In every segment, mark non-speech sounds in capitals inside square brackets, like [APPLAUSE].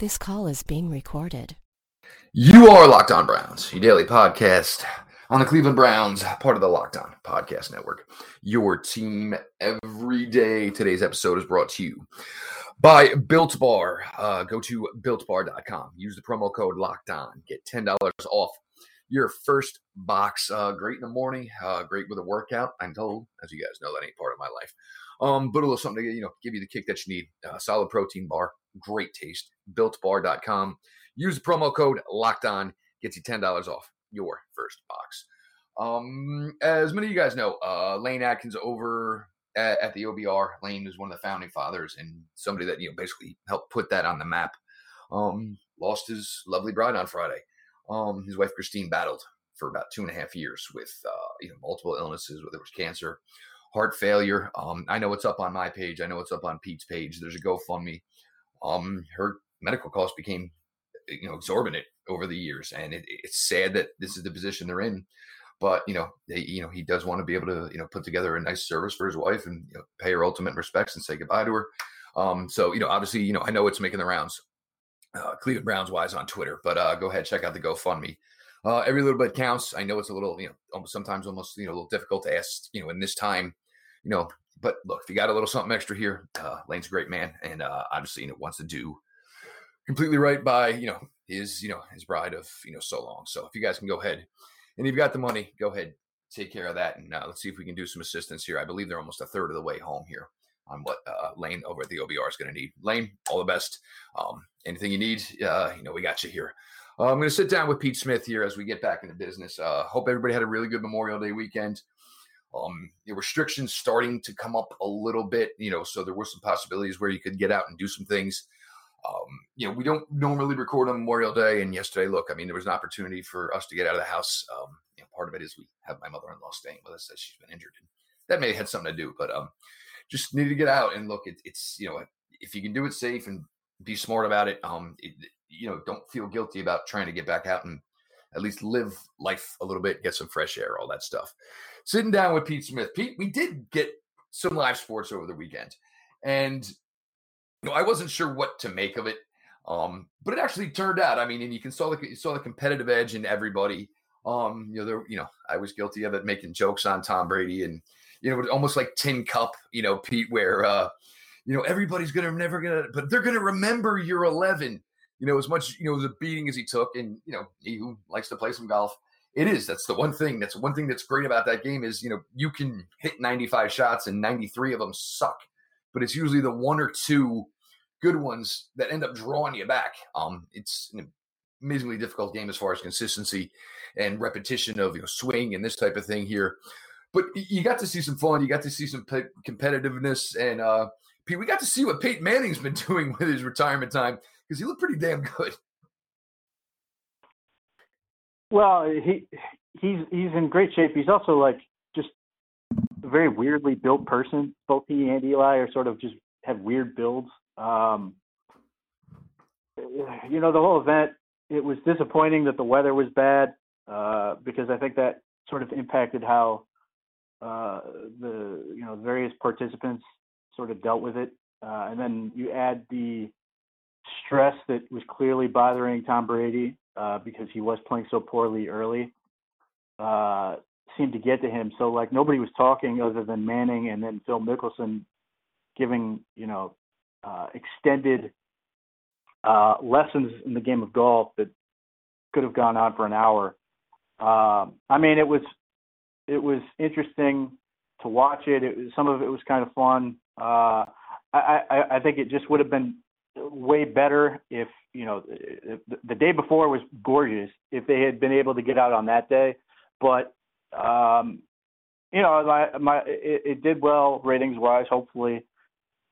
This call is being recorded. You are Locked On Browns, your daily podcast on the Cleveland Browns, part of the Locked On Podcast Network. Your team every day. Today's episode is brought to you by Built Bar. Uh, go to builtbar.com. Use the promo code Locked On. Get $10 off your first box. Uh, great in the morning, uh, great with a workout. I'm told, as you guys know, that ain't part of my life. Um, but a little something to you know give you the kick that you need. Uh, solid protein bar, great taste. BuiltBar.com. Use the promo code Locked On. Gets you ten dollars off your first box. Um, as many of you guys know, uh, Lane Atkins over at, at, the OBR. Lane is one of the founding fathers and somebody that you know basically helped put that on the map. Um, lost his lovely bride on Friday. Um, his wife Christine battled for about two and a half years with uh, you know multiple illnesses, whether it was cancer, heart failure. Um, I know it's up on my page. I know it's up on Pete's page. There's a GoFundMe. Um, her medical costs became you know exorbitant over the years, and it, it's sad that this is the position they're in. But you know, they, you know, he does want to be able to you know put together a nice service for his wife and you know, pay her ultimate respects and say goodbye to her. Um, so you know, obviously, you know, I know it's making the rounds, uh, Cleveland Browns wise on Twitter. But uh, go ahead, check out the GoFundMe. Uh, every little bit counts. I know it's a little, you know, sometimes almost, you know, a little difficult to ask, you know, in this time, you know, but look, if you got a little something extra here, uh, Lane's a great man, and uh, obviously, you know, wants to do completely right by, you know, his, you know, his bride of, you know, so long. So if you guys can go ahead and you've got the money, go ahead, take care of that, and uh, let's see if we can do some assistance here. I believe they're almost a third of the way home here on what uh, Lane over at the OBR is going to need. Lane, all the best. Um, anything you need, uh, you know, we got you here. Uh, I'm going to sit down with Pete Smith here as we get back into business. Uh, hope everybody had a really good Memorial Day weekend. Um, the restrictions starting to come up a little bit, you know, so there were some possibilities where you could get out and do some things. Um, you know, we don't normally record on Memorial Day, and yesterday, look, I mean, there was an opportunity for us to get out of the house. Um, you know, part of it is we have my mother-in-law staying with us as she's been injured, and that may have had something to do, but um, just need to get out and look. It, it's you know, if you can do it safe and be smart about it, um, it, you know, don't feel guilty about trying to get back out and at least live life a little bit, get some fresh air, all that stuff. Sitting down with Pete Smith. Pete, we did get some live sports over the weekend, and you know, I wasn't sure what to make of it. Um, but it actually turned out. I mean, and you can saw the you saw the competitive edge in everybody. Um, you know, there, you know, I was guilty of it, making jokes on Tom Brady, and you know, almost like Tin Cup, you know, Pete, where uh, you know everybody's gonna never gonna, but they're gonna remember your eleven you know, as much, you know, the beating as he took, and, you know, he who likes to play some golf, it is. That's the one thing. That's one thing that's great about that game is, you know, you can hit 95 shots and 93 of them suck, but it's usually the one or two good ones that end up drawing you back. Um, it's an amazingly difficult game as far as consistency and repetition of you know swing and this type of thing here. But you got to see some fun. You got to see some competitiveness, and uh, Pete, we got to see what Peyton Manning's been [LAUGHS] doing with his retirement time because he looked pretty damn good. Well, he he's he's in great shape. He's also like just a very weirdly built person. Both he and Eli are sort of just have weird builds. Um, [SIGHS] you know, the whole event. It was disappointing that the weather was bad uh, because I think that sort of impacted how uh, the you know various participants sort of dealt with it. Uh, and then you add the stress that was clearly bothering Tom Brady uh, because he was playing so poorly early uh, seemed to get to him. So like nobody was talking other than Manning and then Phil Mickelson giving you know uh, extended uh, lessons in the game of golf that could have gone on for an hour. Um, I mean, it was it was interesting to watch it. It was, some of it was kind of fun. Uh, I, I, I think it just would have been way better if you know the day before was gorgeous if they had been able to get out on that day. But um you know my my it, it did well ratings wise hopefully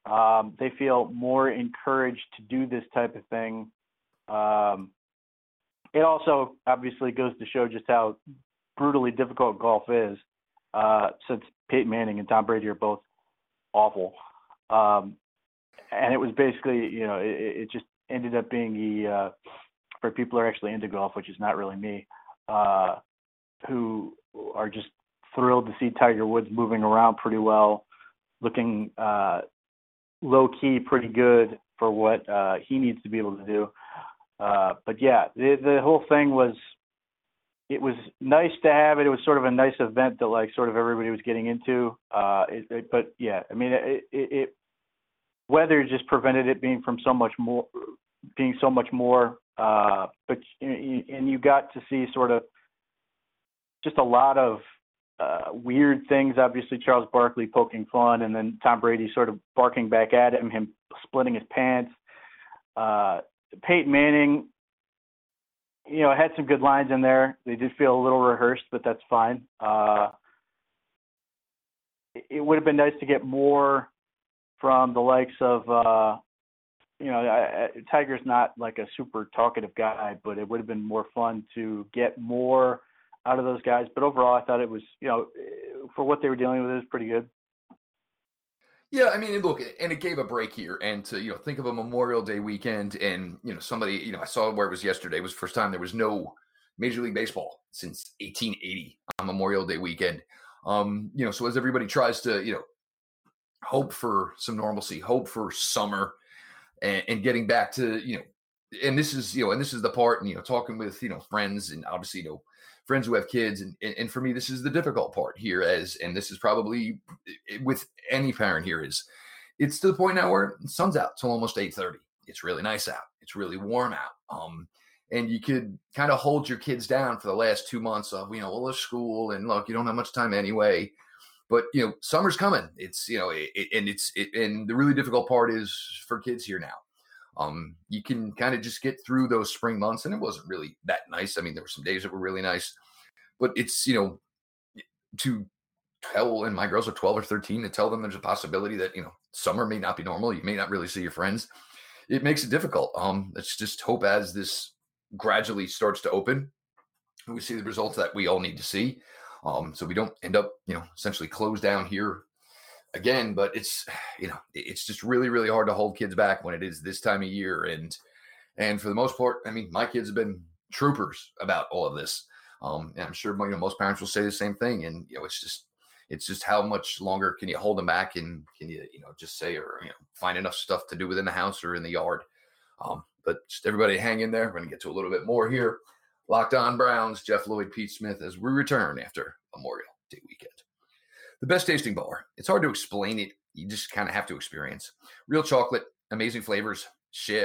um they feel more encouraged to do this type of thing. Um it also obviously goes to show just how brutally difficult golf is uh since Peyton Manning and Tom Brady are both awful. Um and it was basically, you know, it, it just ended up being the uh, for people who are actually into golf, which is not really me, uh, who are just thrilled to see Tiger Woods moving around pretty well, looking uh, low key pretty good, for what uh, he needs to be able to do. Uh, but yeah, the the whole thing was it was nice to have it. It was sort of a nice event that like sort of everybody was getting into. Uh, it, it, but yeah, I mean, it, it, it weather just prevented it being from so much more being so much more. Uh, but and you got to see sort of just a lot of uh, weird things. Obviously, Charles Barkley poking fun, and then Tom Brady sort of barking back at him, him splitting his pants. Uh, Peyton Manning, you know, had some good lines in there. They did feel a little rehearsed, but that's fine. Uh, it would have been nice to get more from the likes of, uh, you know, I, Tiger's not like a super talkative guy, but it would have been more fun to get more out of those guys. But overall, I thought it was, you know, for what they were dealing with, it was pretty good. Yeah, I mean, look, and it gave a break here, and to you know think of a Memorial Day weekend, and you know somebody, you know, I saw where it was yesterday. It was first time there was no Major League Baseball since 1880 on Memorial Day weekend. Um, you know, so as everybody tries to you know hope for some normalcy, hope for summer, and, and getting back to you know, and this is you know, and this is the part, and you know, talking with you know friends, and obviously you know friends who have kids and, and for me this is the difficult part here as and this is probably with any parent here is it's to the point now where the sun's out till almost 8.30 it's really nice out. It's really warm out. Um and you could kind of hold your kids down for the last two months of you know well it's school and look you don't have much time anyway but you know summer's coming it's you know it, and it's it, and the really difficult part is for kids here now um, you can kind of just get through those spring months. And it wasn't really that nice. I mean, there were some days that were really nice, but it's, you know, to tell, and my girls are 12 or 13, to tell them there's a possibility that, you know, summer may not be normal. You may not really see your friends. It makes it difficult. Um, let's just hope as this gradually starts to open, we see the results that we all need to see. Um, so we don't end up, you know, essentially closed down here again, but it's [SIGHS] you know it's just really really hard to hold kids back when it is this time of year and and for the most part, I mean, my kids have been troopers about all of this. Um, and I'm sure you know, most parents will say the same thing. And you know, it's just it's just how much longer can you hold them back and can you you know just say or you know find enough stuff to do within the house or in the yard. Um, but just everybody hang in there. We're gonna get to a little bit more here. Locked on Browns, Jeff Lloyd, Pete Smith, as we return after Memorial Day weekend the best tasting bar. It's hard to explain it. You just kind of have to experience. Real chocolate, amazing flavors.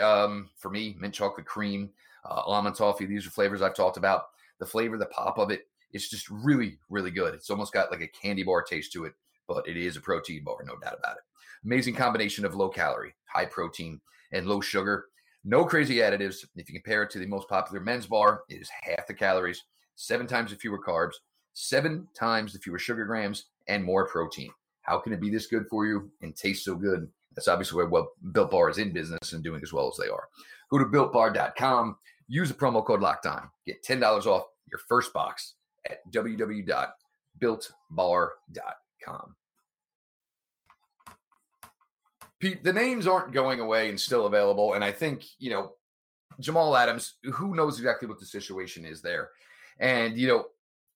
Um, for me, mint chocolate cream, uh, almond toffee. These are flavors I've talked about. The flavor, the pop of it, it's just really, really good. It's almost got like a candy bar taste to it, but it is a protein bar, no doubt about it. Amazing combination of low calorie, high protein, and low sugar. No crazy additives. If you compare it to the most popular men's bar, it is half the calories, seven times the fewer carbs, seven times the fewer sugar grams, and more protein. How can it be this good for you and taste so good? That's obviously where Built Bar is in business and doing as well as they are. Go to builtbar.com, use the promo code LOCKDOWN. get $10 off your first box at www.builtbar.com. Pete, the names aren't going away and still available. And I think, you know, Jamal Adams, who knows exactly what the situation is there. And, you know,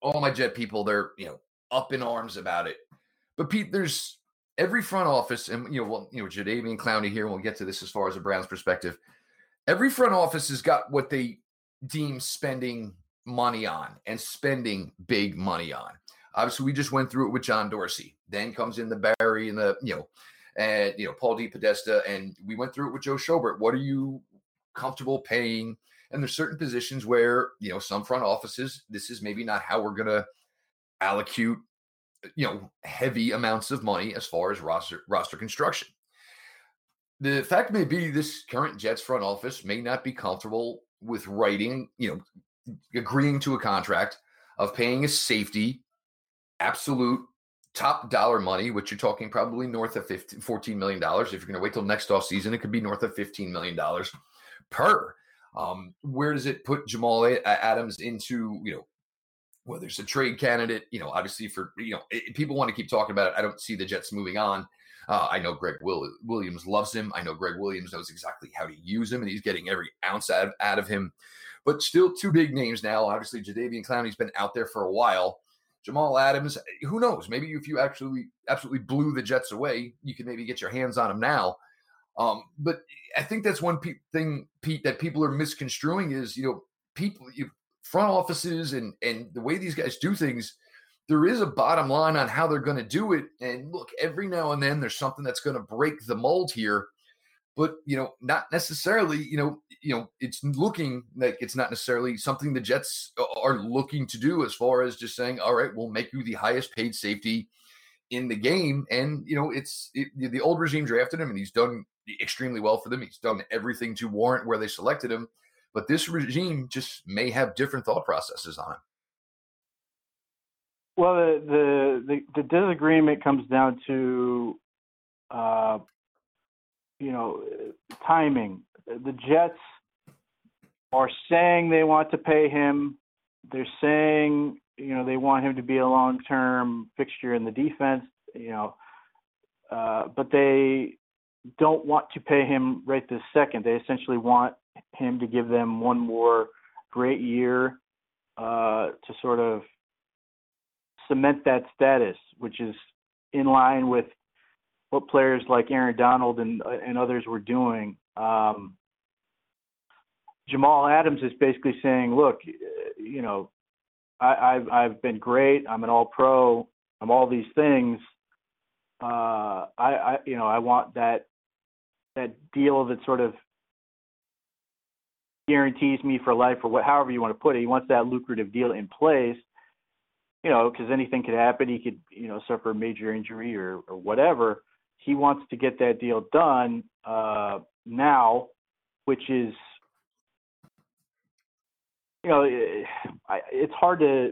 all my jet people, they're, you know, up in arms about it. But Pete, there's every front office, and you know, well, you know, Jadeveon Clowney here, and we'll get to this as far as a Browns perspective. Every front office has got what they deem spending money on and spending big money on. Obviously, we just went through it with John Dorsey. Then comes in the Berry and the, you know, and you know, Paul DePodesta, and we went through it with Joe Schobert. What are you comfortable paying? And there's certain positions where, you know, some front offices, this is maybe not how we're gonna allocate you know heavy amounts of money as far as roster roster construction. The fact may be this current Jets front office may not be comfortable with writing, you know, agreeing to a contract of paying a safety absolute top dollar money, which you're talking probably north of 15, $14 million. If you're going to wait till next off season, it could be north of $15 million per. Um, where does it put Jamal Adams into, you know, whether it's a trade candidate, you know, obviously for, you know, it, people want to keep talking about it. I don't see the Jets moving on. Uh, I know Gregg Will, Williams loves him. I know Gregg Williams knows exactly how to use him, and he's getting every ounce out of, out of him. But still, two big names now. Obviously, Jadeveon Clowney's been out there for a while. Jamal Adams, who knows? Maybe if you actually absolutely blew the Jets away, you can maybe get your hands on him now. Um, but I think that's one pe- thing, Pete, that people are misconstruing is you know people, you, front offices, and and the way these guys do things. There is a bottom line on how they're going to do it, and look, every now and then there's something that's going to break the mold here but you know not necessarily you know you know it's looking like it's not necessarily something the jets are looking to do as far as just saying all right we'll make you the highest paid safety in the game and you know it's it, the old regime drafted him and he's done extremely well for them. He's done everything to warrant where they selected him but this regime just may have different thought processes on him. Well the the the, the disagreement comes down to uh, you know, timing. The Jets are saying they want to pay him. They're saying, you know, they want him to be a long-term fixture in the defense. You know, uh, but they don't want to pay him right this second. They essentially want him to give them one more great year uh, to sort of cement that status, which is in line with what players like Aaron Donald and and others were doing. Um, Jamal Adams is basically saying, look, you know, I, I've I've been great. I'm an All Pro. I'm all these things. Uh, I, I you know I want that that deal that sort of guarantees me for life or what however you want to put it. He wants that lucrative deal in place. You know, because anything could happen. He could you know suffer a major injury or or whatever he wants to get that deal done uh, now, which is, you know, it, it's hard to.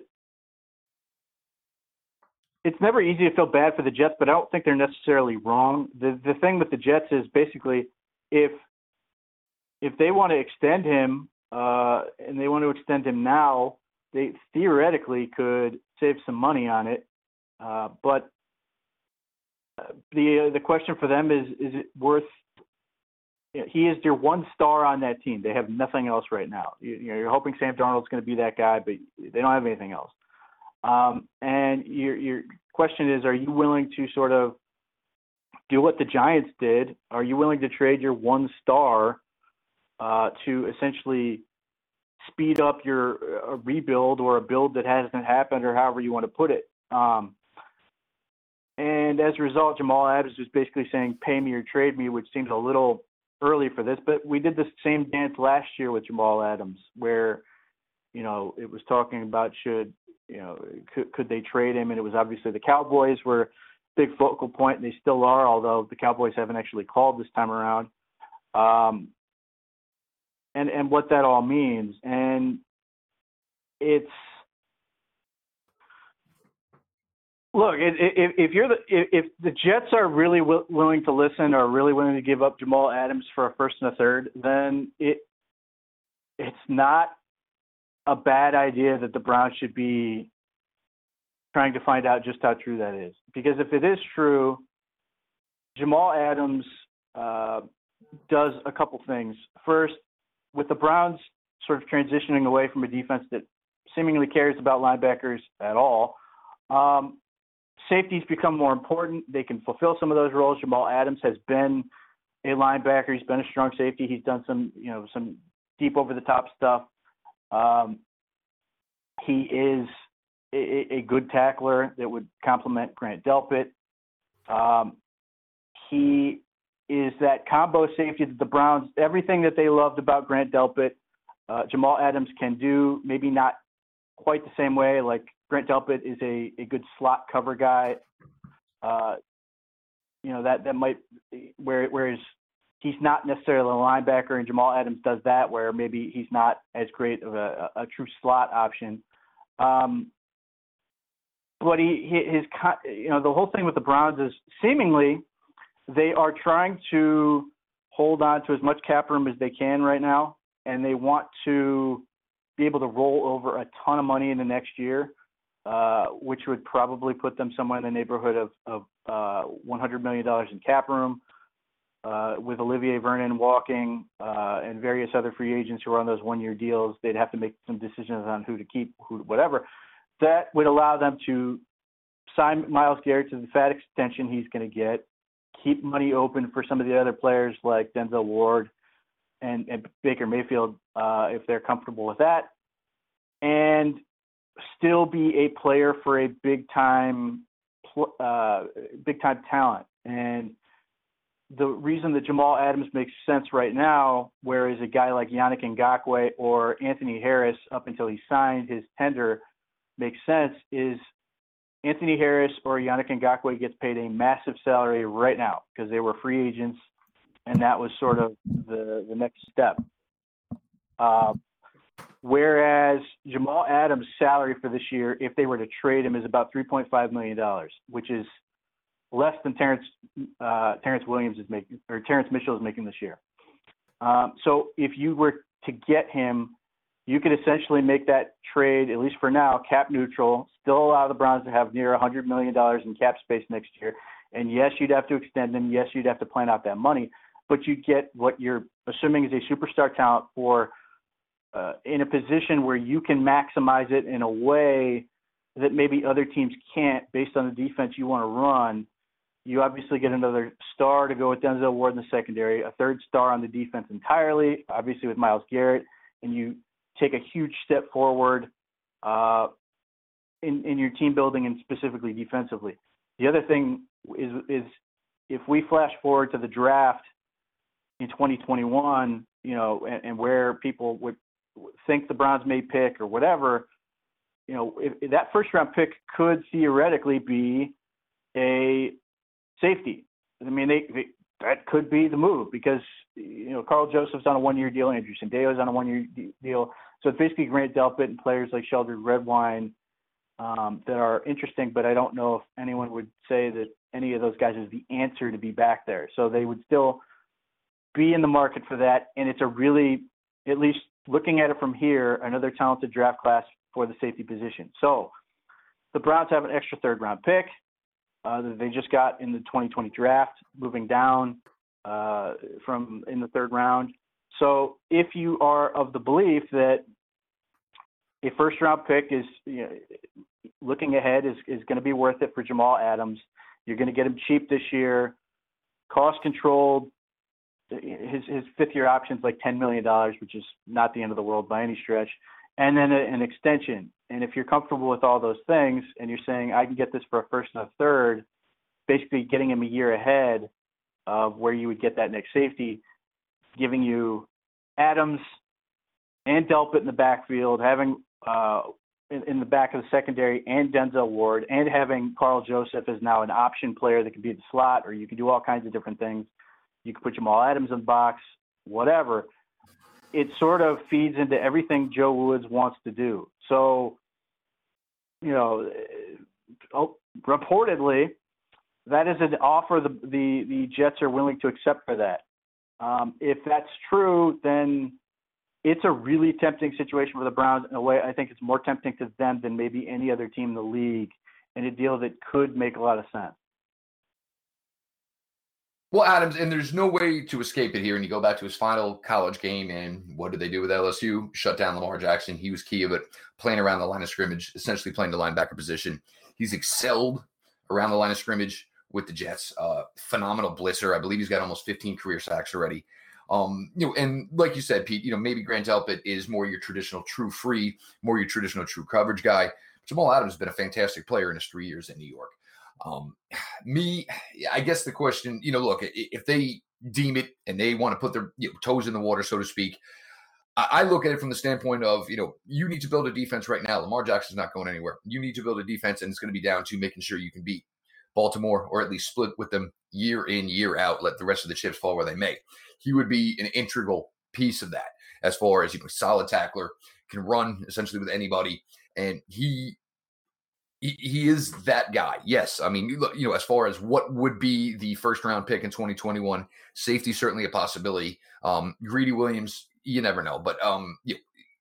It's never easy to feel bad for the Jets, but I don't think they're necessarily wrong. The the thing with the Jets is basically if if they want to extend him uh, and they want to extend him now, they theoretically could save some money on it. Uh, but the uh, the question for them is is it worth you know, he is their one star on that team. They have nothing else right now. You, you know, you're hoping Sam Darnold's going to be that guy, but they don't have anything else. Um, and your your question is, are you willing to sort of do what the Giants did? Are you willing to trade your one star uh, to essentially speed up your uh, rebuild or a build that hasn't happened, or however you want to put it? Um, and as a result, Jamal Adams was basically saying, pay me or trade me, which seems a little early for this. But we did the same dance last year with Jamal Adams, where, you know, it was talking about should, you know, could, could they trade him? And it was obviously the Cowboys were big focal point, and they still are, although the Cowboys haven't actually called this time around. Um, and and what that all means, and it's Look, if, if you're the if the Jets are really w- willing to listen or really willing to give up Jamal Adams for a first and a third, then it it's not a bad idea that the Browns should be trying to find out just how true that is. Because if it is true, Jamal Adams uh, does a couple things. First, with the Browns sort of transitioning away from a defense that seemingly cares about linebackers at all. Um, safeties become more important. They can fulfill some of those roles. Jamal Adams has been a linebacker. He's been a strong safety. He's done some, you know, some deep over the top stuff. Um, he is a, a, good tackler that would complement Grant Delpit. Um, he is that combo safety that the Browns, everything that they loved about Grant Delpit, uh, Jamal Adams can do. Maybe not quite the same way. Like Grant Delpit is a, a good slot cover guy. Uh, you know that that might where whereas he's not necessarily a linebacker, and Jamal Adams does that where maybe he's not as great of a, a, true slot option. Um, but he, his you know the whole thing with the Browns is seemingly they are trying to hold on to as much cap room as they can right now, and they want to be able to roll over a ton of money in the next year. Uh, which would probably put them somewhere in the neighborhood of, of uh, $100 million in cap room. Uh, with Olivier Vernon walking uh, and various other free agents who are on those one-year deals, they'd have to make some decisions on who to keep, who whatever. That would allow them to sign Myles Garrett to the fat extension he's going to get, keep money open for some of the other players like Denzel Ward and, and Baker Mayfield uh, if they're comfortable with that, and still be a player for a big time, uh, big time talent. And the reason that Jamal Adams makes sense right now, whereas a guy like Yannick Ngakoue or Anthony Harris, up until he signed his tender, makes sense, is Anthony Harris or Yannick Ngakoue gets paid a massive salary right now because they were free agents, and that was sort of the the next step. Uh, whereas Jamal Adams' salary for this year, if they were to trade him, is about 3.5 million dollars, which is less than Terrence uh, Terrence Williams is making or Terrance Mitchell is making this year. Um, so if you were to get him, you could essentially make that trade at least for now cap neutral. Still allow the Browns to have near 100 million dollars in cap space next year. And yes, you'd have to extend him. Yes, you'd have to plan out that money, but you get what you're assuming is a superstar talent for uh, in a position where you can maximize it in a way that maybe other teams can't based on the defense you want to run you obviously get another star to go with Denzel Ward in the secondary, a third star on the defense entirely, obviously with Myles Garrett, and you take a huge step forward uh, in, in your team building and specifically defensively. The other thing is is if we flash forward to the draft in 2021, you know, and, and where people would think the Browns may pick or whatever, you know, if, if that first round pick could theoretically be a safety. I mean, they, they that could be the move because you know Karl Joseph's on a one-year deal, Andrew Sendejo's on a one-year deal. So it's basically Grant Delpit and players like Sheldrick Redwine um, that are interesting, but I don't know if anyone would say that any of those guys is the answer to be back there. So they would still be in the market for that, and it's a really, at least looking at it from here, another talented draft class for the safety position. So the Browns have an extra third round pick uh, that they just got in the 2020 draft, moving down uh, from in the third round. So if you are of the belief that a first round pick is you know, looking ahead is, is going to be worth it for Jamal Adams, you're going to get him cheap this year, cost controlled. His his fifth year option is like ten million dollars, which is not the end of the world by any stretch, and then a, an extension and if you're comfortable with all those things and you're saying, I can get this for a first and a third, basically getting him a year ahead of where you would get that next safety, giving you Adams and Delpit in the backfield, having uh, in, in, the back of the secondary and Denzel Ward, and having Karl Joseph as now an option player that can be the slot, or you can do all kinds of different things. You can put Jamal Adams in the box, whatever. It sort of feeds into everything Joe Woods wants to do. So you know, oh, reportedly, that is an offer the, the, the Jets are willing to accept for that. Um, if that's true, then it's a really tempting situation for the Browns in a way I think it's more tempting to them than maybe any other team in the league and a deal that could make a lot of sense. Well, Adams, and there's no way to escape it here. And you go back to his final college game, and what did they do with LSU? Shut down Lamar Jackson. He was key it, playing around the line of scrimmage, essentially playing the linebacker position. He's excelled around the line of scrimmage with the Jets. Uh, phenomenal blitzer. I believe he's got almost 15 career sacks already. Um, you know, and like you said, Pete, you know, maybe Grant Delpit is more your traditional true free, more your traditional true coverage guy. Jamal Adams has been a fantastic player in his three years in New York. Um, [SIGHS] me, [SIGHS] I guess the question, you know, look, if they deem it and they want to put their you know, toes in the water, so to speak, I look at it from the standpoint of, you know, you need to build a defense right now. Lamar Jackson's not going anywhere. You need to build a defense, and it's going to be down to making sure you can beat Baltimore or at least split with them year in, year out, let the rest of the chips fall where they may. He would be an integral piece of that as far as, you know, solid tackler, can run essentially with anybody. And he he, is that guy. Yes, I mean, you know, as far as what would be the first round pick in 2021, safety certainly a possibility. Um, Greedy Williams, you never know, but um, you,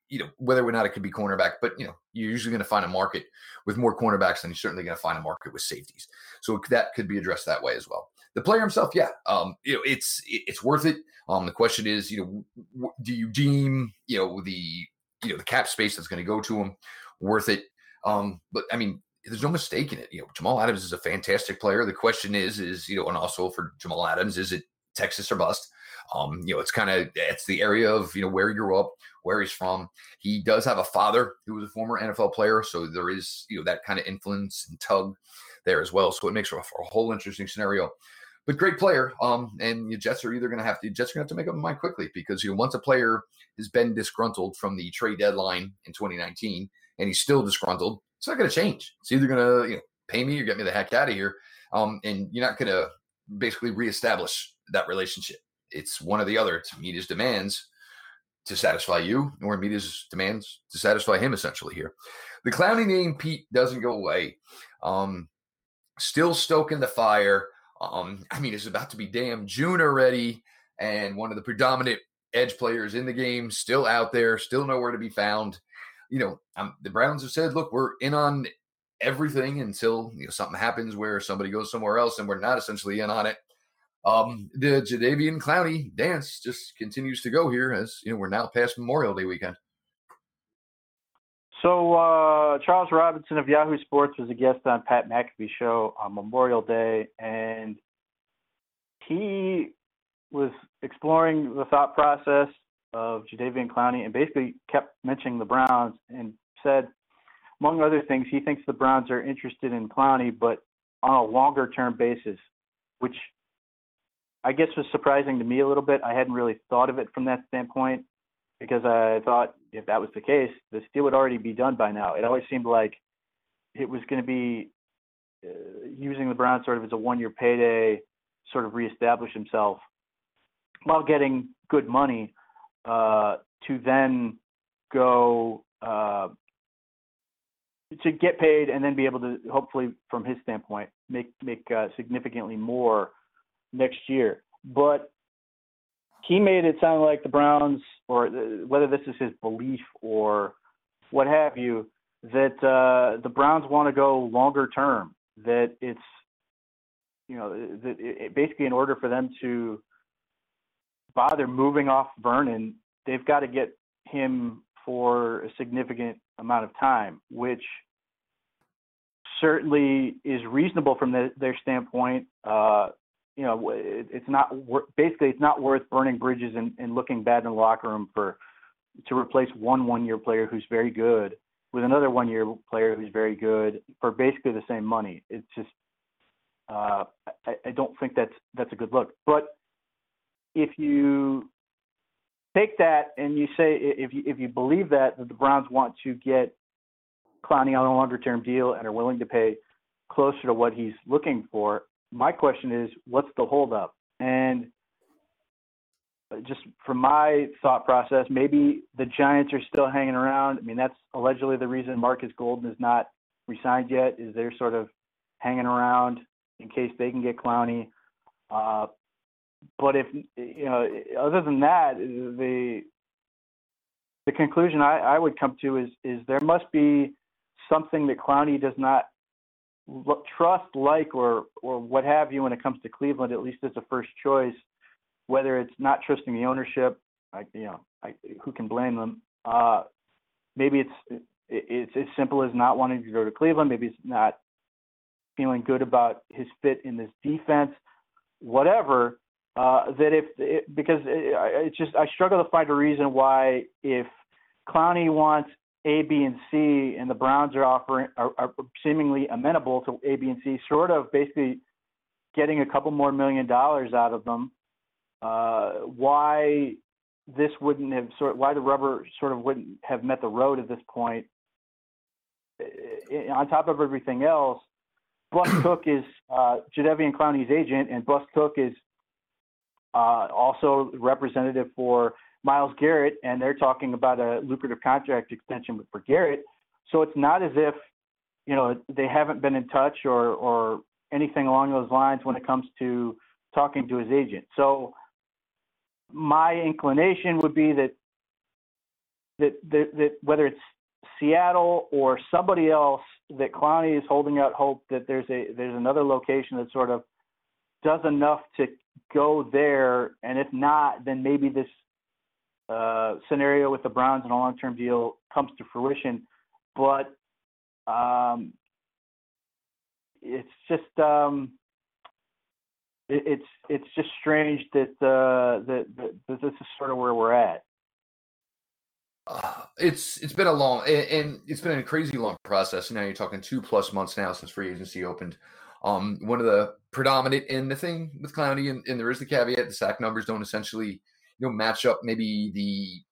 you know, whether or not it could be cornerback, but you know, you're usually going to find a market with more cornerbacks than you're certainly going to find a market with safeties. So that could be addressed that way as well. The player himself, yeah, um, you know, it's it's worth it. Um, the question is, you know, do you deem you know the you know the cap space that's going to go to him worth it? Um, but I mean, there's no mistake in it. You know, Jamal Adams is a fantastic player. The question is, is you know, and also for Jamal Adams, is it Texas or bust? Um, you know, it's kind of it's the area of you know where he grew up, where he's from. He does have a father who was a former NFL player, so there is you know that kind of influence and tug there as well. So it makes for a, a whole interesting scenario. But great player. Um, and the Jets are either going to have to Jets are going to have to make up their mind quickly because you know once a player has been disgruntled from the trade deadline in 2019 and he's still disgruntled, it's not going to change. It's either going to you know pay me or get me the heck out of here. Um, and you're not going to basically reestablish that relationship. It's one or the other to meet his demands to satisfy you, or meet his demands to satisfy him. Essentially, here, the Clowney name Pete doesn't go away. Um, still stoking the fire. Um, I mean, it's about to be damn June already, and one of the predominant edge players in the game still out there, still nowhere to be found. You know, the Browns have said, look, we're in on everything until you know something happens where somebody goes somewhere else, and we're not essentially in on it. Um, the Jadeveon Clowney dance just continues to go here as you know we're now past Memorial Day weekend. So uh, Charles Robinson of Yahoo Sports was a guest on Pat McAfee's show on Memorial Day, and he was exploring the thought process of Jadeveon Clowney and basically kept mentioning the Browns and said, among other things, he thinks the Browns are interested in Clowney, but on a longer term basis, which I guess was surprising to me a little bit. I hadn't really thought of it from that standpoint because I thought if that was the case, this deal would already be done by now. It always seemed like it was going to be uh, using the Browns sort of as a one-year payday, sort of reestablish himself while getting good money uh, to then go uh, to get paid and then be able to hopefully, from his standpoint, make make uh, significantly more next year. But he made it sound like the Browns, or whether this is his belief or what have you, that uh, the Browns want to go longer term. That it's, you know, that it, basically in order for them to bother moving off Vernon, they've got to get him for a significant amount of time, which certainly is reasonable from the, their standpoint. Uh, you know, it, it's not basically it's not worth burning bridges and, and looking bad in the locker room for to replace one one-year player who's very good with another one-year player who's very good for basically the same money. It's just uh, I, I don't think that's that's a good look. But if you take that and you say if you if you believe that, that the Browns want to get Clowney on a longer term deal and are willing to pay closer to what he's looking for, my question is, what's the holdup? And just from my thought process, maybe the Giants are still hanging around. I mean, that's allegedly the reason Markus Golden is not resigned yet. Is they're sort of hanging around in case they can get Clowney. Uh, but if you know, other than that, the the conclusion I, I would come to is is there must be something that Clowney does not trust, like, or or what have you when it comes to Cleveland, at least as a first choice. Whether it's not trusting the ownership, I, you know, I, who can blame them? Uh, maybe it's it's as simple as not wanting to go to Cleveland. Maybe it's not feeling good about his fit in this defense. Whatever. Uh, that if it, because it, it's just I struggle to find a reason why if Clowney wants a, B, and C, and the Browns are offering are, are seemingly amenable to A, B, and C, sort of basically getting a couple more million dollars out of them. Uh, why this wouldn't have sort why the rubber sort of wouldn't have met the road at this point. On top of everything else, Bus [CLEARS THROAT] Cook is uh, Jadeveon Clowney's agent, and Bus Cook is uh, also representative for Myles Garrett, and they're talking about a lucrative contract extension for Garrett. So it's not as if you know they haven't been in touch or or anything along those lines when it comes to talking to his agent. So my inclination would be that that that, that whether it's Seattle or somebody else that Clowney is holding out hope that there's a there's another location that sort of does enough to go there, and if not, then maybe this uh, scenario with the Browns and a long-term deal comes to fruition. But um, it's just um, it, it's it's just strange that, uh, that that this is sort of where we're at. Uh, it's it's been a long and, and, it's been a crazy long process. Now you're talking two plus months now since free agency opened. Um, one of the predominant and the thing with Clowney, and, and there is the caveat: the sack numbers don't essentially you know match up maybe the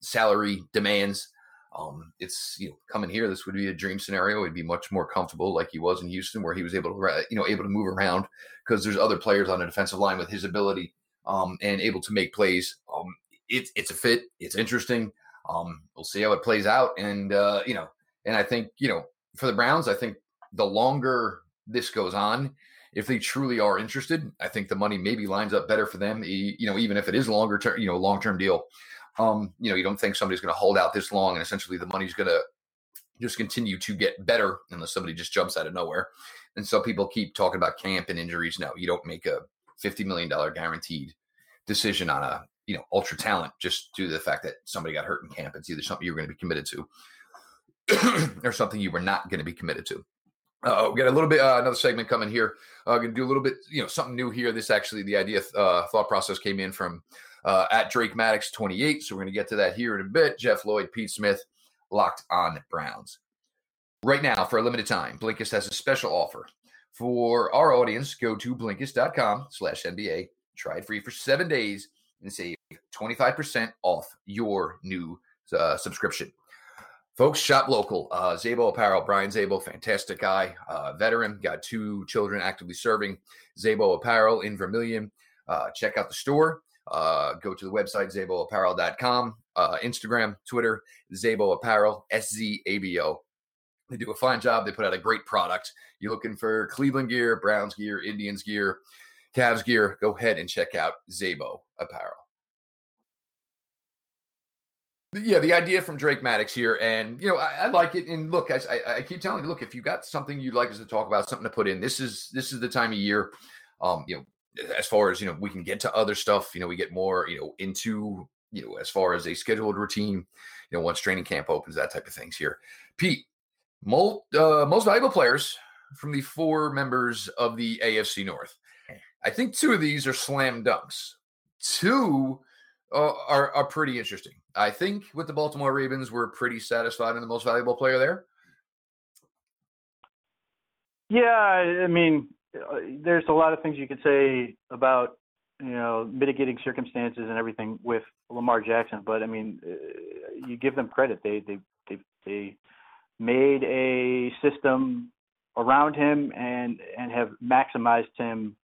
salary demands. Um, it's you know coming here, this would be a dream scenario. He'd be much more comfortable like he was in Houston, where he was able to you know able to move around because there's other players on the defensive line with his ability um, and able to make plays. Um, it's it's a fit. It's interesting. Um, we'll see how it plays out, and uh, you know, and I think you know for the Browns, I think the longer this goes on, if they truly are interested, I think the money maybe lines up better for them. You know, even if it is longer term, you know, long term deal. Um, you know, you don't think somebody's going to hold out this long, and essentially the money's going to just continue to get better unless somebody just jumps out of nowhere. And so people keep talking about camp and injuries. No, you don't make a fifty million dollar guaranteed decision on a you know ultra talent just due to the fact that somebody got hurt in camp. It's either something you're going to be committed to [CLEARS THROAT] or something you were not going to be committed to. Uh, we got a little bit uh, another segment coming here. Uh, to do a little bit, you know, something new here. This actually, the idea uh, thought process came in from uh, at Drake Maddox 28. So we're going to get to that here in a bit. Jeff Lloyd, Pete Smith, locked on Browns. Right now, for a limited time, Blinkist has a special offer for our audience. Go to Blinkist.com slash NBA. Try it free for seven days and save 25% off your new uh, subscription. Folks, shop local. Uh, Szabo Apparel, Brian Szabo, fantastic guy, uh, veteran, got two children actively serving. Szabo Apparel in Vermilion. Uh, check out the store. Uh, go to the website, szaboapparel.com, uh, Instagram, Twitter, Szabo Apparel, S Z A B O. They do a fine job. They put out a great product. You're looking for Cleveland gear, Browns gear, Indians gear, Cavs gear. Go ahead and check out Szabo Apparel yeah, the idea from Drake Maddox here, and you know, I, I like it. And look, I, I, keep telling you, look, if you got something you'd like us to talk about, something to put in, this is this is the time of year. Um, you know, as far as you know, we can get to other stuff. You know, we get more, you know, into you know, as far as a scheduled routine. You know, once training camp opens, that type of things here. Pete, most uh, most valuable players from the four members of the AFC North. I think two of these are slam dunks. Two uh, are are pretty interesting. I think with the Baltimore Ravens, we're pretty satisfied in the most valuable player there. Yeah, I mean, uh, there's a lot of things you could say about you know mitigating circumstances and everything with Lamar Jackson, but I mean, uh, you give them credit. They they they they made a system around him and and have maximized him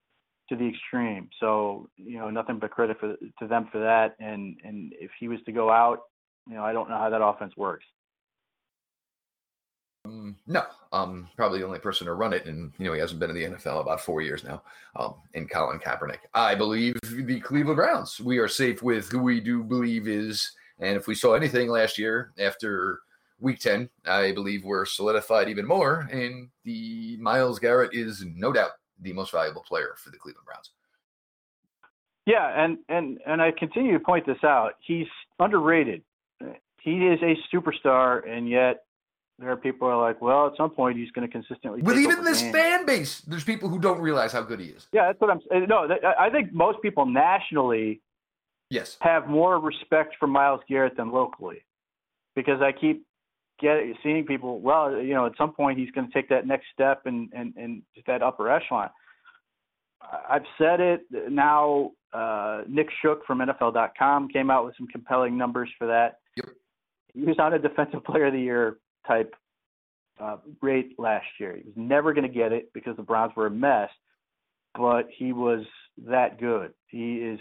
to the extreme. So you know, nothing but credit for to them for that. And and if he was to go out, you know, I don't know how that offense works. Um, no, um, probably the only person to run it, and you know he hasn't been in the NFL about four years now. Um, in Colin Kaepernick, I believe the Cleveland Browns. We are safe with who we do believe is, and if we saw anything last year after Week Ten, I believe we're solidified even more. And the Myles Garrett is no doubt the most valuable player for the Cleveland Browns. Yeah, and and and I continue to point this out. He's underrated. He is a superstar, and yet there are people who are like, well, at some point he's going to consistently. With even this fan base, there's people who don't realize how good he is. Yeah, that's what I'm. saying. No, I think most people nationally, yes, have more respect for Myles Garrett than locally, because I keep get seeing people. Well, you know, at some point he's going to take that next step and and and that upper echelon. I've said it now. Uh, Nick Shook from NFL.com came out with some compelling numbers for that. Yep. He was on a Defensive Player of the Year type uh, rate last year. He was never going to get it because the Browns were a mess, but he was that good. He is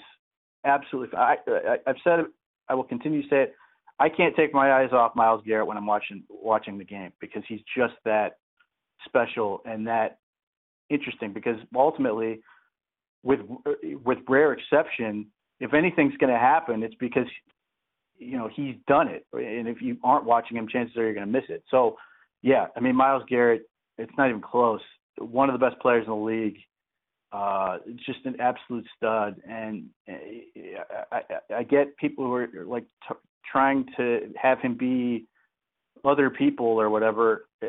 absolutely. I, I, I've said it. I will continue to say it. I can't take my eyes off Myles Garrett when I'm watching watching the game because he's just that special and that interesting. Because ultimately, with with rare exception, if anything's going to happen, it's because you know he's done it, and if you aren't watching him, chances are you're going to miss it. So, yeah, I mean Myles Garrett, it's not even close. One of the best players in the league. Uh, just an absolute stud, and uh, I, I, I get people who are like t- trying to have him be other people or whatever, uh,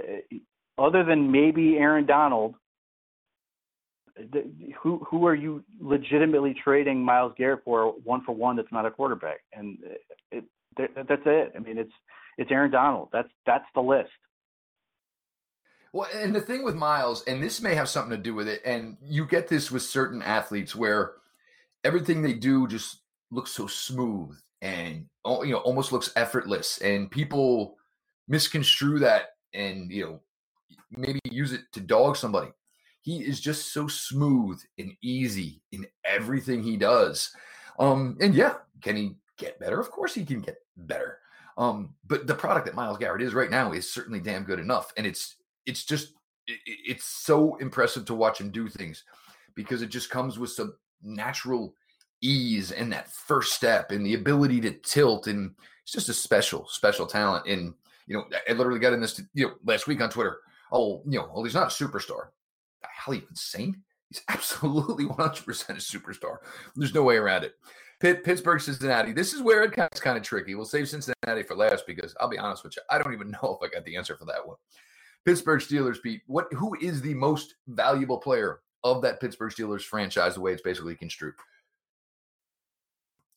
other than maybe Aaron Donald, who who are you legitimately trading Myles Garrett for one for one? That's not a quarterback, and it, it that's it. I mean, it's it's Aaron Donald. That's that's the list. Well, and the thing with Myles, and this may have something to do with it, and you get this with certain athletes where everything they do just looks so smooth and you know almost looks effortless, and people misconstrue that and you know maybe use it to dog somebody. He is just so smooth and easy in everything he does. Um, and yeah, can he get better? Of course he can get better. Um, but the product that Myles Garrett is right now is certainly damn good enough. And it's it's just it, it's so impressive to watch him do things because it just comes with some natural ease and that first step and the ability to tilt and it's just a special special talent and you know i literally got in this you know last week on twitter oh you know well he's not a superstar hell you insane he's [LAUGHS] absolutely 100% a superstar there's no way around it Pitt, Pittsburgh, Cincinnati. This is where it gets kind of tricky. We'll save Cincinnati for last because I'll be honest with you, I don't even know if I got the answer for that one. Pittsburgh Steelers, Pete. What? Who is the most valuable player of that Pittsburgh Steelers franchise? The way it's basically construed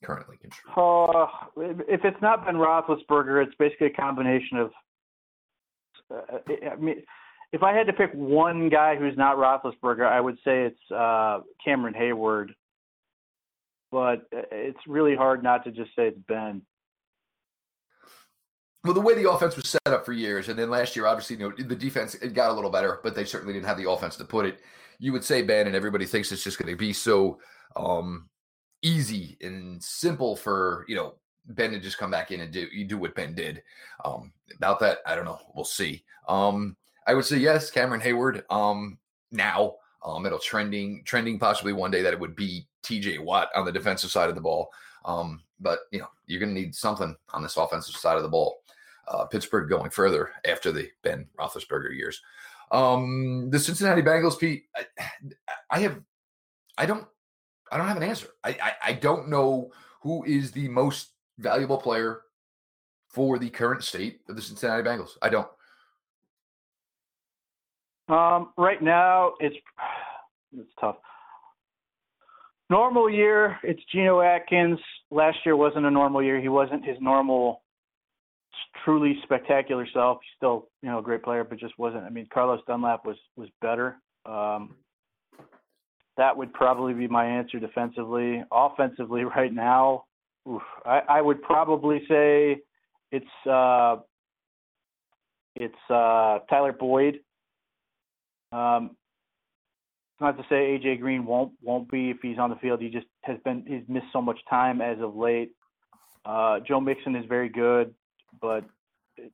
currently construed. Uh, if it's not Ben Roethlisberger, it's basically a combination of. Uh, I mean, if I had to pick one guy who's not Roethlisberger, I would say it's uh, Cameron Heyward. but it's really hard not to just say it's Ben. Well, the way the offense was set up for years, and then last year, obviously, you know, the defense it got a little better, but they certainly didn't have the offense to put it. You would say Ben, and everybody thinks it's just going to be so um, easy and simple for you know Ben to just come back in and do you do what Ben did. Um, about that, I don't know. We'll see. Um, I would say yes, Cameron Heyward. Um, now, um, it'll trending trending possibly one day that it would be TJ Watt on the defensive side of the ball. Um, but you know, you're going to need something on this offensive side of the ball. Uh, Pittsburgh going further after the Ben Roethlisberger years. Um, the Cincinnati Bengals, Pete. I, I, have, I don't, I don't have an answer. I, I, I don't know who is the most valuable player for the current state of the Cincinnati Bengals. I don't. Um, right now, it's [SIGHS] it's tough. Normal year, it's Geno Atkins. Last year wasn't a normal year. He wasn't his normal, truly spectacular self. He's still, you know, a great player, but just wasn't. I mean, Carlos Dunlap was was better. Um, that would probably be my answer defensively. Offensively, [LAUGHS] right now, oof, I, I would probably say it's uh, it's uh, Tyler Boyd. Um, not to say AJ Green won't won't be if he's on the field. He just has been he's missed so much time as of late. Uh, Joe Mixon is very good, but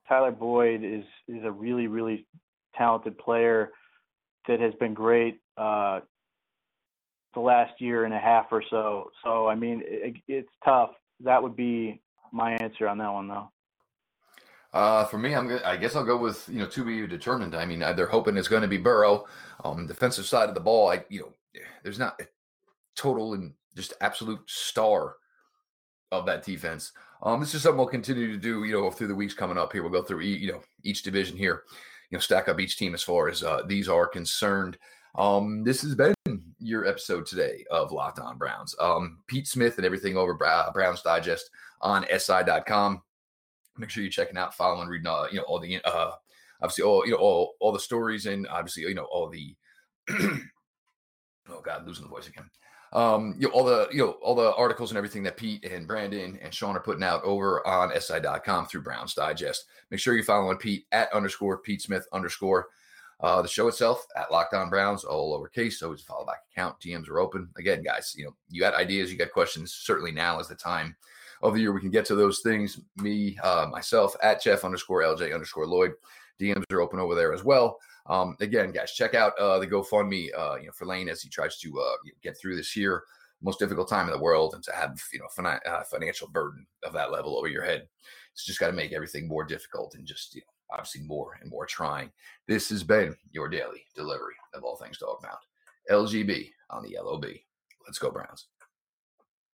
Tyler Boyd is is a really really talented player that has been great uh, the last year and a half or so. So I mean, it, it's tough. That would be my answer on that one, though. Uh, for me, I'm gonna, I guess I'll go with you know to be determined. I mean, they're hoping it's going to be Burrow. Um, defensive side of the ball, I you know, there's not a total and just absolute star of that defense. Um, this is something we'll continue to do, you know, through the weeks coming up here. We'll go through, you know, each division here, you know, stack up each team as far as uh, these are concerned. Um, this has been your episode today of Locked On Browns. Um, Pete Smith and everything over Browns Digest on SI.com make sure you're checking out, following, reading, uh, you know, all the, uh, obviously all, you know, all, all the stories and obviously, you know, all the, [CLEARS THROAT] oh God, losing the voice again. Um, you know, all the, you know, all the articles and everything that Pete and Brandon and Sean are putting out over on SI.com through Browns Digest. Make sure you're following Pete at underscore Pete Smith underscore. Uh, the show itself at Locked On Browns, all lowercase. Always a follow back account. DMs are open. Again, guys, you know, you got ideas, you got questions. Certainly now is the time of the year. We can get to those things. Me, uh, myself, at Jeff underscore LJ underscore Lloyd. DMs are open over there as well. Um, again, guys, check out uh, the GoFundMe, uh, you know, for Lane as he tries to uh, get through this year, most difficult time in the world, and to have you know fin- uh, financial burden of that level over your head. It's just got to make everything more difficult and just you know obviously more and more trying. This has been your daily delivery of all things dog pound. LGB on the LOB. Let's go Browns.